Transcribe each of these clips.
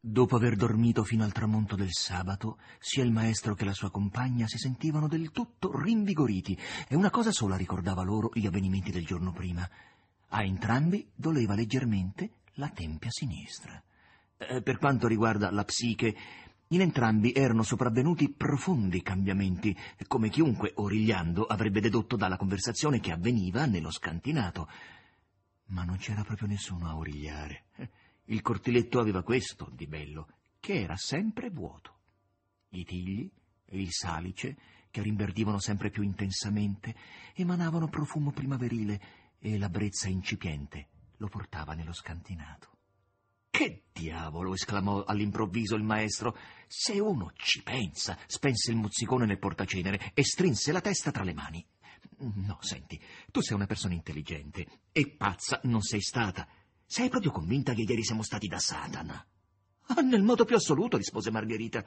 Dopo aver dormito fino al tramonto del sabato, sia il maestro che la sua compagna si sentivano del tutto rinvigoriti e una cosa sola ricordava loro gli avvenimenti del giorno prima. A entrambi doleva leggermente la tempia sinistra. Eh, per quanto riguarda la psiche, in entrambi erano sopravvenuti profondi cambiamenti, come chiunque, origliando, avrebbe dedotto dalla conversazione che avveniva nello scantinato. Ma non c'era proprio nessuno a origliare. Il cortiletto aveva questo di bello, che era sempre vuoto. I tigli e il salice, che rinverdivano sempre più intensamente, emanavano profumo primaverile e la brezza incipiente lo portava nello scantinato. Che diavolo! esclamò all'improvviso il maestro. Se uno ci pensa, spense il mozzicone nel portacenere e strinse la testa tra le mani. No, senti, tu sei una persona intelligente e pazza non sei stata. Sei proprio convinta che ieri siamo stati da Satana? Ah, nel modo più assoluto, rispose Margherita.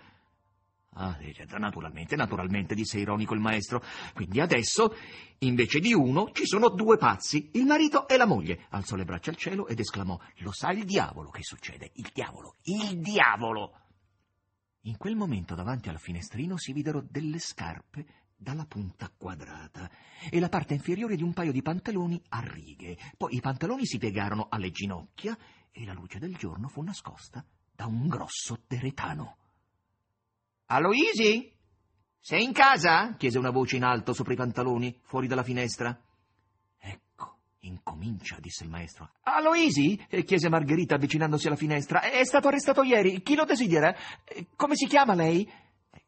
Ah, naturalmente, naturalmente, disse ironico il maestro. Quindi adesso, invece di uno, ci sono due pazzi, il marito e la moglie. Alzò le braccia al cielo ed esclamò: Lo sa il diavolo che succede? Il diavolo, il diavolo! In quel momento davanti al finestrino si videro delle scarpe dalla punta quadrata e la parte inferiore di un paio di pantaloni a righe. Poi i pantaloni si piegarono alle ginocchia e la luce del giorno fu nascosta da un grosso teretano. Aloisi? Sei in casa? chiese una voce in alto sopra i pantaloni, fuori dalla finestra. Ecco, incomincia, disse il maestro. Aloisi? chiese Margherita avvicinandosi alla finestra. È stato arrestato ieri. Chi lo desidera? Come si chiama lei?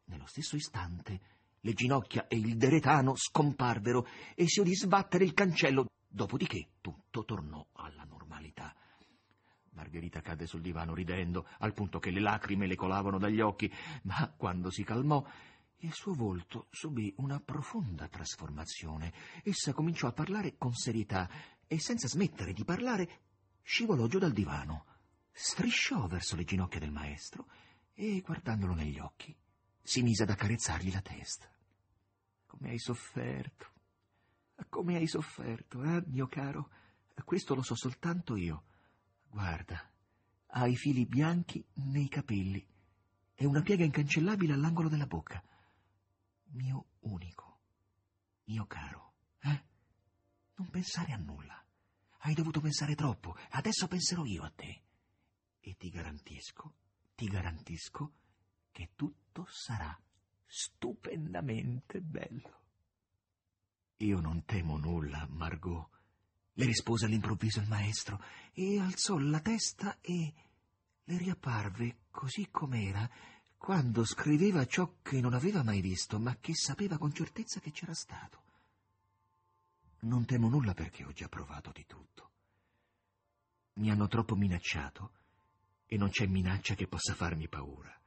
Nello stesso istante le ginocchia e il deretano scomparvero e si udì sbattere il cancello, dopodiché tutto tornò alla normalità. Margherita cadde sul divano ridendo, al punto che le lacrime le colavano dagli occhi, ma quando si calmò il suo volto subì una profonda trasformazione. Essa cominciò a parlare con serietà e senza smettere di parlare scivolò giù dal divano, strisciò verso le ginocchia del maestro e, guardandolo negli occhi, si mise ad accarezzargli la testa. Come hai sofferto, come hai sofferto, eh, mio caro? Questo lo so soltanto io. Guarda, ha i fili bianchi nei capelli e una piega incancellabile all'angolo della bocca. Mio unico, mio caro, eh? Non pensare a nulla. Hai dovuto pensare troppo, adesso penserò io a te. E ti garantisco, ti garantisco che tutto sarà stupendamente bello. Io non temo nulla, Margot, le rispose all'improvviso il maestro, e alzò la testa e le riapparve così com'era quando scriveva ciò che non aveva mai visto, ma che sapeva con certezza che c'era stato. Non temo nulla perché ho già provato di tutto. Mi hanno troppo minacciato e non c'è minaccia che possa farmi paura.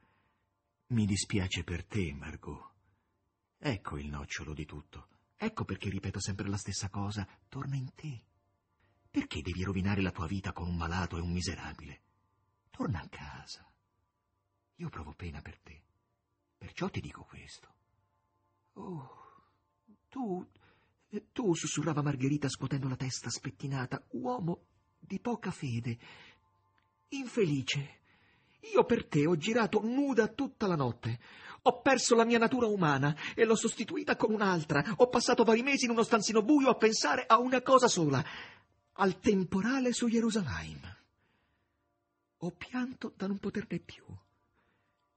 Mi dispiace per te, Margot. Ecco il nocciolo di tutto. Ecco perché ripeto sempre la stessa cosa. Torna in te. Perché devi rovinare la tua vita con un malato e un miserabile? Torna a casa. Io provo pena per te. Perciò ti dico questo. Oh, tu, tu, sussurrava Margherita scuotendo la testa spettinata, uomo di poca fede, infelice, io per te ho girato nuda tutta la notte. Ho perso la mia natura umana e l'ho sostituita con un'altra. Ho passato vari mesi in uno stanzino buio a pensare a una cosa sola, al temporale su Gerusalemme. Ho pianto da non poterne più.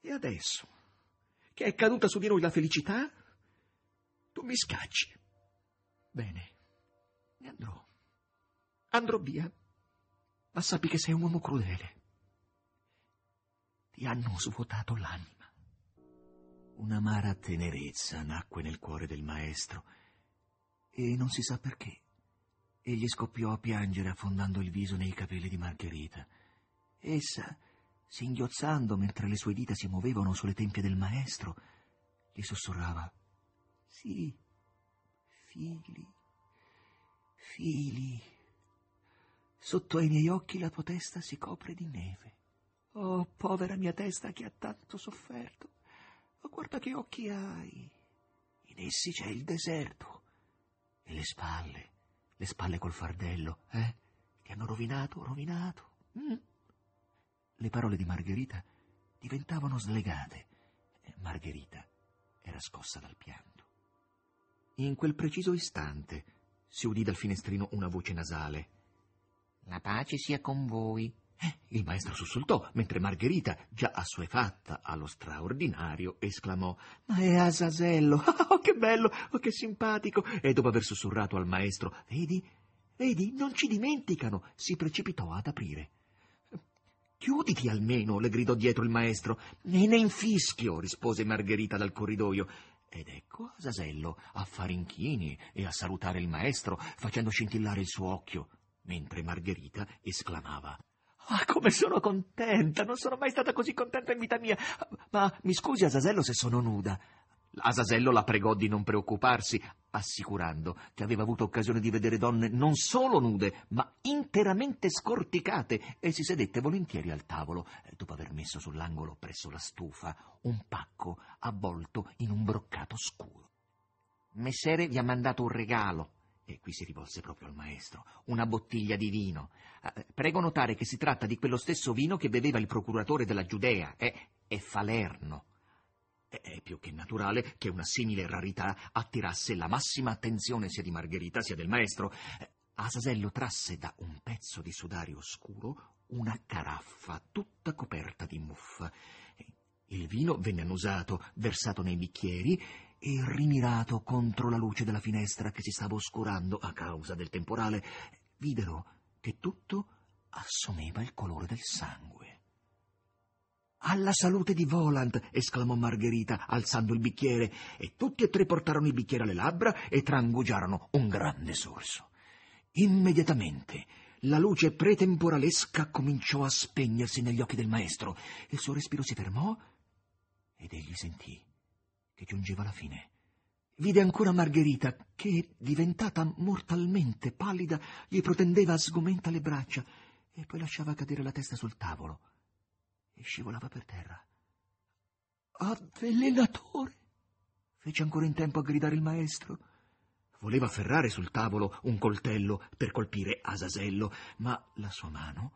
E adesso, che è caduta su di noi la felicità, tu mi scacci. Bene, ne andrò. Andrò via. Ma sappi che sei un uomo crudele ti hanno svuotato l'anima. Un'amara tenerezza nacque nel cuore del maestro e non si sa perché. Egli scoppiò a piangere affondando il viso nei capelli di Margherita. Essa, singhiozzando mentre le sue dita si muovevano sulle tempie del maestro, gli sussurrava Sì, figli, figli. Sotto ai miei occhi la tua testa si copre di neve. Oh, povera mia testa che ha tanto sofferto. Ma guarda che occhi hai. In essi c'è il deserto. E le spalle, le spalle col fardello, eh? Ti hanno rovinato, rovinato. Mm? Le parole di Margherita diventavano slegate. Margherita era scossa dal pianto. In quel preciso istante si udì dal finestrino una voce nasale. La pace sia con voi. Eh, il maestro sussultò, mentre Margherita, già assuefatta allo straordinario, esclamò Ma è Asasello! Oh, che bello! Oh, che simpatico! E dopo aver sussurrato al maestro Vedi, vedi, non ci dimenticano, si precipitò ad aprire. Chiuditi almeno, le gridò dietro il maestro. E ne infischio, rispose Margherita dal corridoio. Ed ecco Asasello a fare inchini e a salutare il maestro, facendo scintillare il suo occhio, mentre Margherita esclamava Ah, come sono contenta! Non sono mai stata così contenta in vita mia. Ma mi scusi, Asasello, se sono nuda. Asasello la pregò di non preoccuparsi, assicurando che aveva avuto occasione di vedere donne non solo nude, ma interamente scorticate, e si sedette volentieri al tavolo, eh, dopo aver messo sull'angolo presso la stufa un pacco avvolto in un broccato scuro. Messere vi ha mandato un regalo, e qui si rivolse proprio al maestro, una bottiglia di vino. Eh, prego notare che si tratta di quello stesso vino che beveva il procuratore della Giudea, è, è Falerno. È più che naturale che una simile rarità attirasse la massima attenzione sia di Margherita sia del maestro. Asasello trasse da un pezzo di sudario scuro una caraffa tutta coperta di muffa. Il vino venne annusato, versato nei bicchieri e rimirato contro la luce della finestra che si stava oscurando a causa del temporale. Videro che tutto assumeva il colore del sangue. Alla salute di Volant! esclamò Margherita, alzando il bicchiere, e tutti e tre portarono il bicchiere alle labbra e trangugiarono un grande sorso. Immediatamente la luce pretemporalesca cominciò a spegnersi negli occhi del maestro, il suo respiro si fermò ed egli sentì che giungeva la fine. Vide ancora Margherita che, diventata mortalmente pallida, gli protendeva sgomenta le braccia e poi lasciava cadere la testa sul tavolo e scivolava per terra. Avvelenatore! fece ancora in tempo a gridare il maestro. Voleva afferrare sul tavolo un coltello per colpire Asasello, ma la sua mano,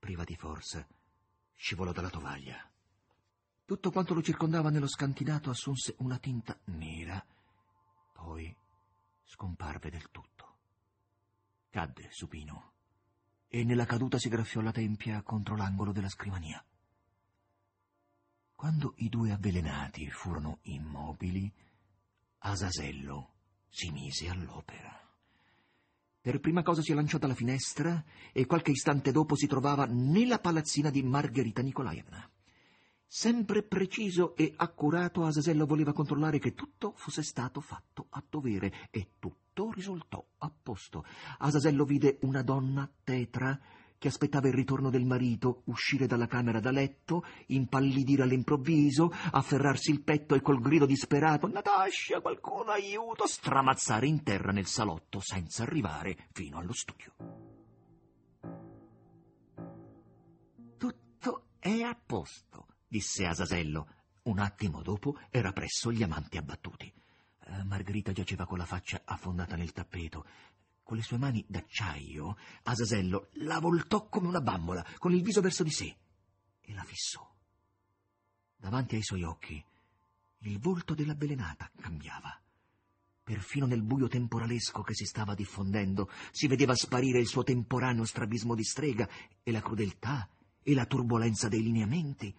priva di forza, scivolò dalla tovaglia. Tutto quanto lo circondava nello scantinato assunse una tinta nera, poi scomparve del tutto. Cadde supino e nella caduta si graffiò la tempia contro l'angolo della scrivania. Quando i due avvelenati furono immobili, Asasello si mise all'opera. Per prima cosa si lanciò dalla finestra e qualche istante dopo si trovava nella palazzina di Margherita Nikolaevna. Sempre preciso e accurato, Asasello voleva controllare che tutto fosse stato fatto a dovere e tutto risultò a posto. Asasello vide una donna tetra che aspettava il ritorno del marito, uscire dalla camera da letto, impallidire all'improvviso, afferrarsi il petto e col grido disperato Natascia, qualcuno aiuto, stramazzare in terra nel salotto senza arrivare fino allo studio. Tutto è a posto, disse Asasello. Un attimo dopo era presso gli amanti abbattuti. Eh, Margherita giaceva con la faccia affondata nel tappeto. Con le sue mani d'acciaio, Asasello la voltò come una bambola, con il viso verso di sé, e la fissò. Davanti ai suoi occhi, il volto dell'avvelenata cambiava. Perfino nel buio temporalesco che si stava diffondendo si vedeva sparire il suo temporaneo strabismo di strega e la crudeltà e la turbolenza dei lineamenti.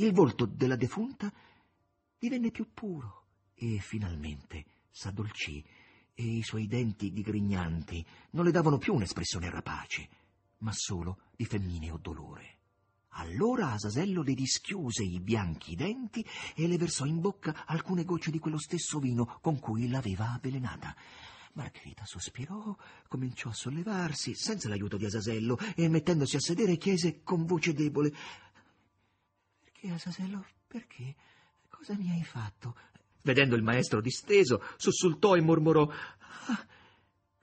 Il volto della defunta divenne più puro e finalmente s'addolcì e i suoi denti digrignanti non le davano più un'espressione rapace, ma solo di femmineo dolore. Allora Asasello le dischiuse i bianchi denti e le versò in bocca alcune gocce di quello stesso vino con cui l'aveva avvelenata. Margherita sospirò, cominciò a sollevarsi, senza l'aiuto di Asasello, e mettendosi a sedere chiese con voce debole Perché, Asasello, perché? Cosa mi hai fatto? Vedendo il maestro disteso, sussultò e mormorò ah,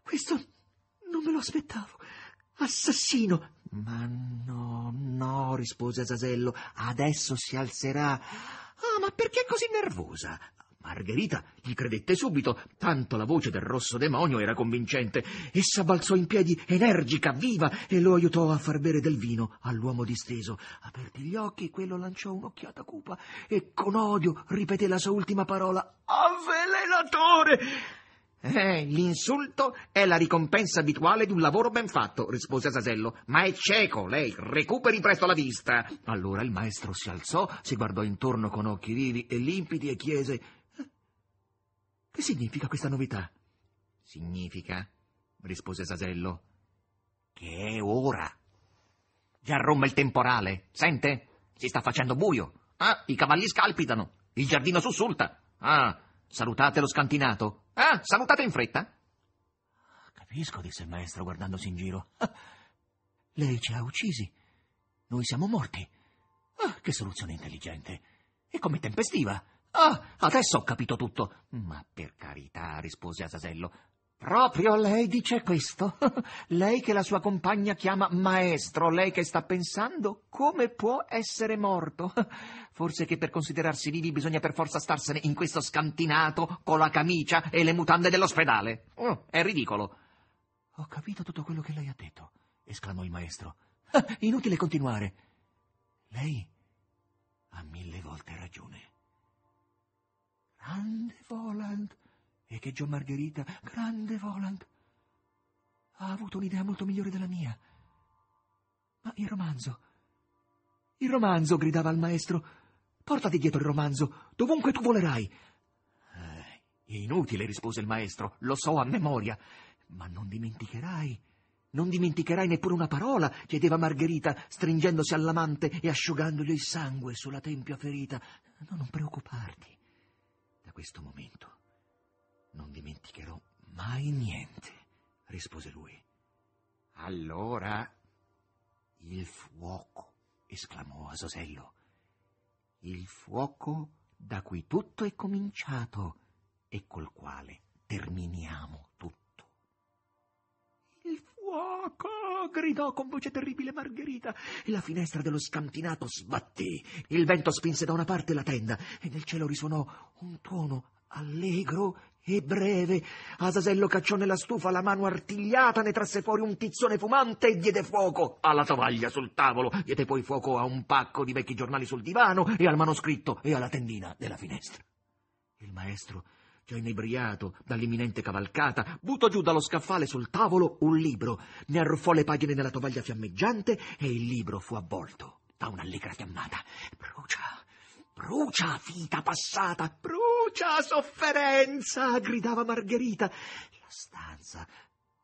Questo non me lo aspettavo. Assassino! Ma no, no, rispose Asasello, adesso si alzerà. Ah, ma perché così nervosa? Margherita gli credette subito, tanto la voce del rosso demonio era convincente. Essa balzò in piedi, energica, viva, e lo aiutò a far bere del vino all'uomo disteso. Aperti gli occhi, quello lanciò un'occhiata cupa e con odio ripeté la sua ultima parola. Avvelenatore! Eh, l'insulto è la ricompensa abituale di un lavoro ben fatto, rispose Asasello. Ma è cieco, lei, recuperi presto la vista. Allora il maestro si alzò, si guardò intorno con occhi vivi e limpidi e chiese che significa questa novità? Significa, rispose Sasello, che è ora. Già romba il temporale, sente? Si sta facendo buio. Ah, i cavalli scalpitano, il giardino sussulta. Ah, salutate lo scantinato. Ah, salutate in fretta. Capisco, disse il maestro guardandosi in giro. lei ci ha uccisi. Noi siamo morti. Ah, che soluzione intelligente. E come tempestiva. Ah, adesso ho capito tutto. Ma per carità, rispose Asasello. Proprio lei dice questo? lei che la sua compagna chiama maestro, lei che sta pensando come può essere morto? Forse che per considerarsi vivi bisogna per forza starsene in questo scantinato con la camicia e le mutande dell'ospedale. Oh, è ridicolo. Ho capito tutto quello che lei ha detto, esclamò il maestro. Inutile continuare. Lei ha mille volte ragione. Grande Voland. E che Margherita, grande Voland, ha avuto un'idea molto migliore della mia. Ma il romanzo. Il romanzo, gridava il maestro. Portati dietro il romanzo, dovunque tu volerai. Eh, inutile, rispose il maestro, lo so a memoria. Ma non dimenticherai. Non dimenticherai neppure una parola, chiedeva Margherita, stringendosi all'amante e asciugandogli il sangue sulla tempia ferita. No, non preoccuparti questo momento non dimenticherò mai niente, rispose lui. Allora il fuoco, esclamò Asosello. Il fuoco da cui tutto è cominciato e col quale terminiamo fuoco! gridò con voce terribile Margherita e la finestra dello scantinato sbatté. Il vento spinse da una parte la tenda e nel cielo risuonò un tuono allegro e breve. Asasello cacciò nella stufa la mano artigliata, ne trasse fuori un tizzone fumante e diede fuoco alla tovaglia sul tavolo. Diede poi fuoco a un pacco di vecchi giornali sul divano e al manoscritto e alla tendina della finestra. Il maestro già inebriato dall'imminente cavalcata, buttò giù dallo scaffale sul tavolo un libro, ne arruffò le pagine nella tovaglia fiammeggiante e il libro fu avvolto da un'allegra fiammata. Brucia, brucia, vita passata, brucia, sofferenza, gridava Margherita. La stanza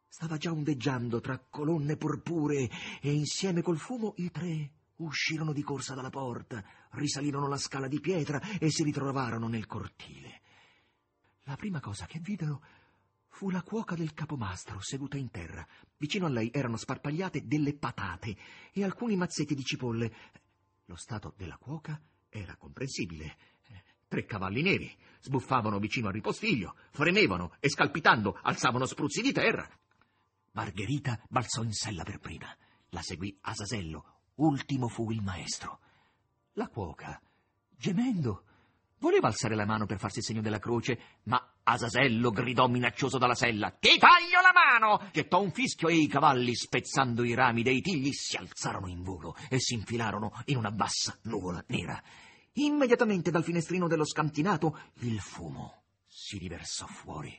stava già ondeggiando tra colonne purpuree e insieme col fumo i tre uscirono di corsa dalla porta, risalirono la scala di pietra e si ritrovarono nel cortile. La prima cosa che videro fu la cuoca del capomastro seduta in terra. Vicino a lei erano sparpagliate delle patate e alcuni mazzetti di cipolle. Lo stato della cuoca era comprensibile. Tre cavalli neri sbuffavano vicino al ripostiglio, fremevano e scalpitando alzavano spruzzi di terra. Margherita balzò in sella per prima. La seguì Asasello. Ultimo fu il maestro. La cuoca, gemendo, Voleva alzare la mano per farsi il segno della croce, ma Asasello gridò minaccioso dalla sella: Ti taglio la mano! Gettò un fischio e i cavalli, spezzando i rami dei tigli, si alzarono in volo e si infilarono in una bassa nuvola nera. Immediatamente dal finestrino dello scantinato il fumo si riversò fuori.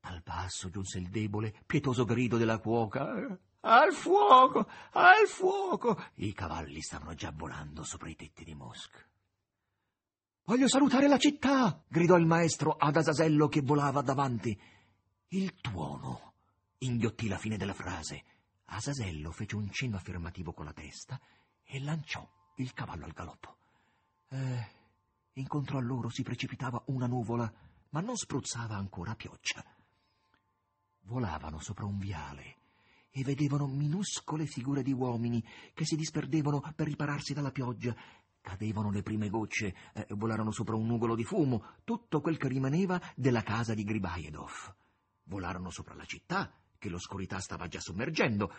Dal basso giunse il debole, pietoso grido della cuoca. Al fuoco! Al fuoco! I cavalli stavano già volando sopra i tetti di Mosca. Voglio salutare la città! gridò il maestro ad Asasello che volava davanti. Il tuono inghiottì la fine della frase. Asasello fece un cenno affermativo con la testa e lanciò il cavallo al galoppo. Eh, incontro a loro si precipitava una nuvola, ma non spruzzava ancora pioggia. Volavano sopra un viale e vedevano minuscole figure di uomini che si disperdevano per ripararsi dalla pioggia Cadevano le prime gocce, eh, volarono sopra un nugolo di fumo, tutto quel che rimaneva della casa di Gribajedov. Volarono sopra la città, che l'oscurità stava già sommergendo,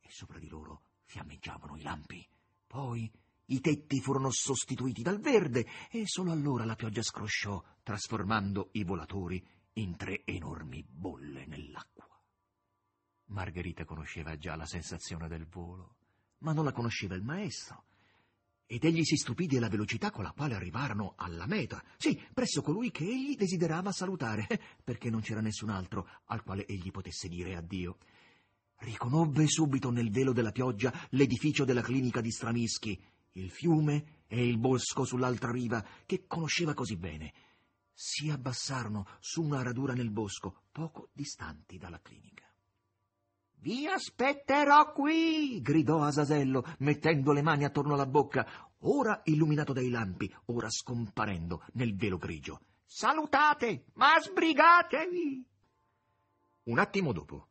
e sopra di loro fiammeggiavano i lampi. Poi I tetti furono sostituiti dal verde e solo allora la pioggia scrosciò, trasformando i volatori in tre enormi bolle nell'acqua. Margherita conosceva già la sensazione del volo, ma non la conosceva il maestro. Ed egli si stupì della velocità con la quale arrivarono alla meta, sì, presso colui che egli desiderava salutare, perché non c'era nessun altro al quale egli potesse dire addio. Riconobbe subito nel velo della pioggia l'edificio della clinica di Stramischi, il fiume e il bosco sull'altra riva che conosceva così bene. Si abbassarono su una radura nel bosco, poco distanti dalla clinica. Vi aspetterò qui! gridò Asasello, mettendo le mani attorno alla bocca, ora illuminato dai lampi, ora scomparendo nel velo grigio. Salutate, ma sbrigatevi! Un attimo dopo,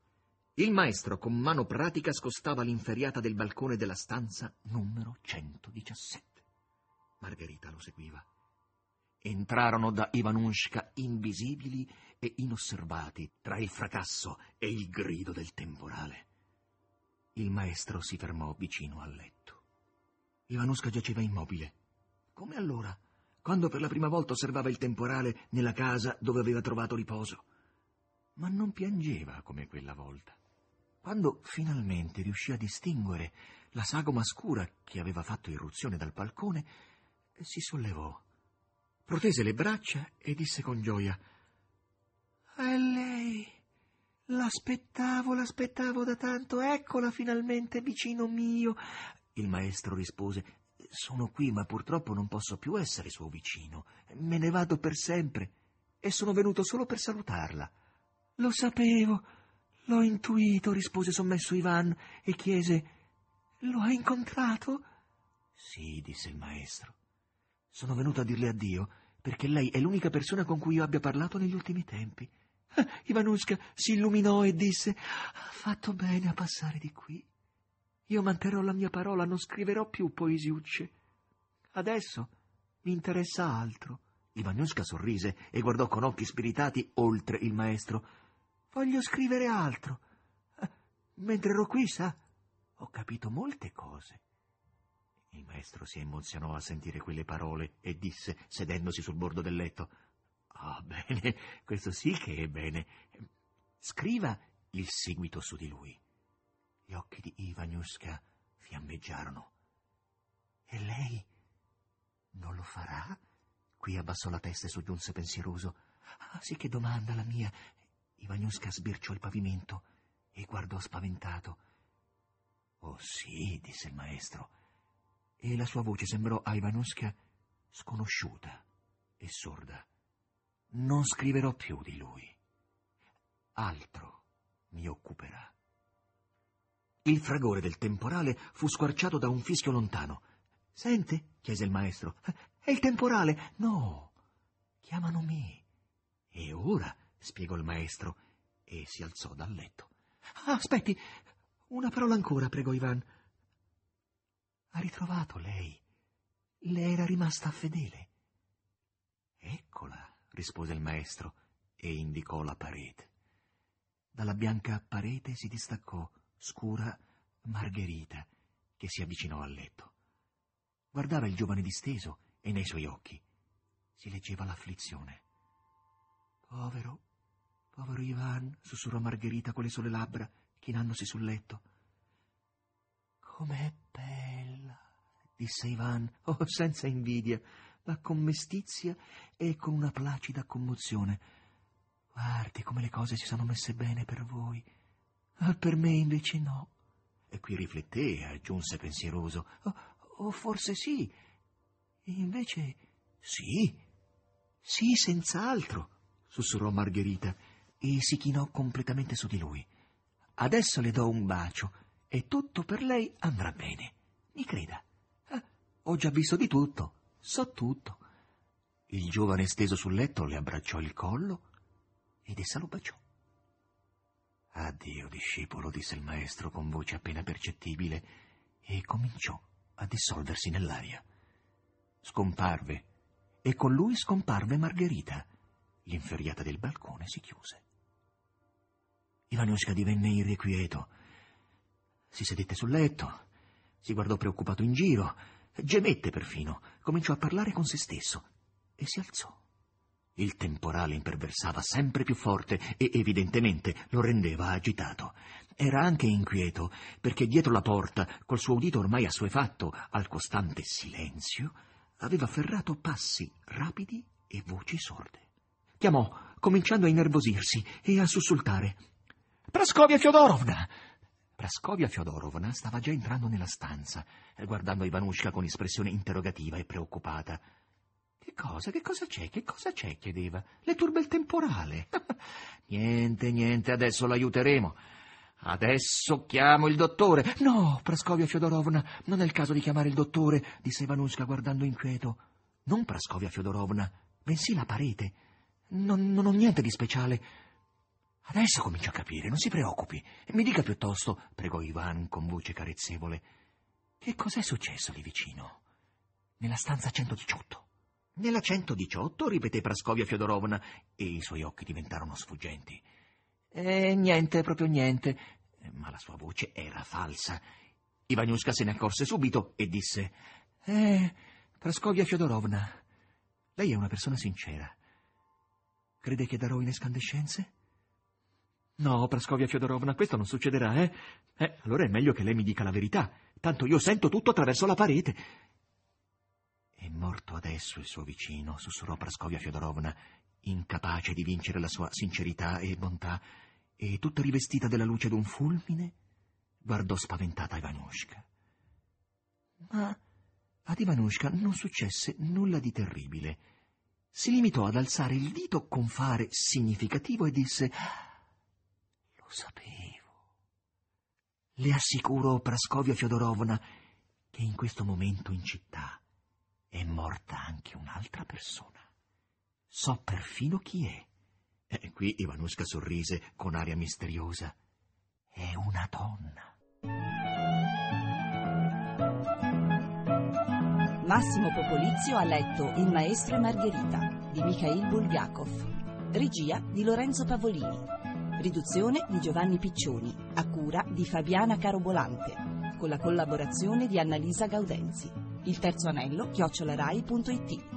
il maestro con mano pratica scostava l'inferiata del balcone della stanza numero 117. Margherita lo seguiva. Entrarono da Ivanushka invisibili e inosservati tra il fracasso e il grido del temporale. Il maestro si fermò vicino al letto. Ivanushka giaceva immobile, come allora, quando per la prima volta osservava il temporale nella casa dove aveva trovato riposo. Ma non piangeva come quella volta. Quando finalmente riuscì a distinguere la sagoma scura che aveva fatto irruzione dal balcone, si sollevò, protese le braccia e disse con gioia è lei. L'aspettavo, l'aspettavo da tanto. Eccola finalmente vicino mio. Il maestro rispose Sono qui, ma purtroppo non posso più essere suo vicino. Me ne vado per sempre e sono venuto solo per salutarla. Lo sapevo, l'ho intuito, rispose sommesso Ivan e chiese Lo ha incontrato? Sì, disse il maestro. Sono venuto a dirle addio perché lei è l'unica persona con cui io abbia parlato negli ultimi tempi. Ivanushka si illuminò e disse Ha fatto bene a passare di qui. Io manterrò la mia parola, non scriverò più poesiucce. Adesso mi interessa altro. Ivanushka sorrise e guardò con occhi spiritati oltre il maestro. Voglio scrivere altro. Eh, mentre ero qui, sa, ho capito molte cose. Il maestro si emozionò a sentire quelle parole e disse, sedendosi sul bordo del letto, Ah, bene, questo sì che è bene. Scriva il seguito su di lui. Gli occhi di Ivanuska fiammeggiarono. E lei non lo farà? Qui abbassò la testa e soggiunse pensieroso. Ah, sì che domanda la mia. Ivanuska sbirciò il pavimento e guardò spaventato. Oh sì, disse il maestro. E la sua voce sembrò a Ivanuska sconosciuta e sorda. Non scriverò più di lui. Altro mi occuperà. Il fragore del temporale fu squarciato da un fischio lontano. Sente? chiese il maestro. È il temporale. No, chiamano me. E ora? spiegò il maestro e si alzò dal letto. Ah, aspetti, una parola ancora, pregò Ivan. Ha ritrovato lei. Le era rimasta fedele. Eccola rispose il maestro e indicò la parete. Dalla bianca parete si distaccò, scura, Margherita, che si avvicinò al letto. Guardava il giovane disteso e nei suoi occhi si leggeva l'afflizione. Povero, povero Ivan, sussurrò Margherita con le sole labbra, chinandosi sul letto. Com'è bella, disse Ivan, oh, senza invidia ma con mestizia e con una placida commozione. Guardi come le cose si sono messe bene per voi. Ah, per me invece no. E qui rifletté e aggiunse pensieroso. O, oh, oh, forse sì. E invece sì. Sì, senz'altro, sussurrò Margherita e si chinò completamente su di lui. Adesso le do un bacio e tutto per lei andrà bene. Mi creda. Ah, ho già visto di tutto. So tutto. Il giovane steso sul letto le abbracciò il collo ed essa lo baciò. Addio, discepolo, disse il maestro con voce appena percettibile e cominciò a dissolversi nell'aria. Scomparve e con lui scomparve Margherita. L'inferriata del balcone si chiuse. Ivanushka divenne irrequieto. Si sedette sul letto, si guardò preoccupato in giro, gemette perfino, cominciò a parlare con se stesso e si alzò. Il temporale imperversava sempre più forte e evidentemente lo rendeva agitato. Era anche inquieto perché dietro la porta, col suo udito ormai assuefatto al costante silenzio, aveva afferrato passi rapidi e voci sorde. Chiamò, cominciando a innervosirsi e a sussultare. Praskovia Fiodorovna! Praskovia Fiodorovna stava già entrando nella stanza, guardando Ivanushka con espressione interrogativa e preoccupata. Che cosa? Che cosa c'è? Che cosa c'è? chiedeva. Le turbe il temporale. niente, niente, adesso l'aiuteremo. Adesso chiamo il dottore. No, Praskovia Fiodorovna, non è il caso di chiamare il dottore, disse Ivanushka guardando inquieto. Non Praskovia Fiodorovna, bensì la parete. Non, non ho niente di speciale. Adesso comincio a capire, non si preoccupi. Mi dica piuttosto, pregò Ivan con voce carezzevole, che cos'è successo lì vicino? Nella stanza 118. Nella 118, ripeté Praskovia Fiodorovna, e i suoi occhi diventarono sfuggenti. Eh, niente, proprio niente. Ma la sua voce era falsa. Ivaniuska se ne accorse subito e disse: Eh, Praskovia Fiodorovna, lei è una persona sincera. Crede che darò in escandescenze? No, Praskovia Fiodorovna, questo non succederà, eh? Eh, allora è meglio che lei mi dica la verità. Tanto io sento tutto attraverso la parete. È morto adesso il suo vicino, sussurrò Praskovia Fiodorovna, incapace di vincere la sua sincerità e bontà, e tutta rivestita della luce d'un fulmine, guardò spaventata Ivanushka. Ma ad Ivanushka non successe nulla di terribile. Si limitò ad alzare il dito con fare significativo e disse lo sapevo. Le assicuro, Praskovia Fiodorovna, che in questo momento in città è morta anche un'altra persona. So perfino chi è. E qui Ivanushka sorrise con aria misteriosa. È una donna. Massimo Popolizio ha letto Il maestro e Margherita di Mikhail Bulgakov. Regia di Lorenzo Pavolini. Riduzione di Giovanni Piccioni, a cura di Fabiana Carobolante, con la collaborazione di Annalisa Gaudenzi. Il terzo anello, chiocciolarai.it.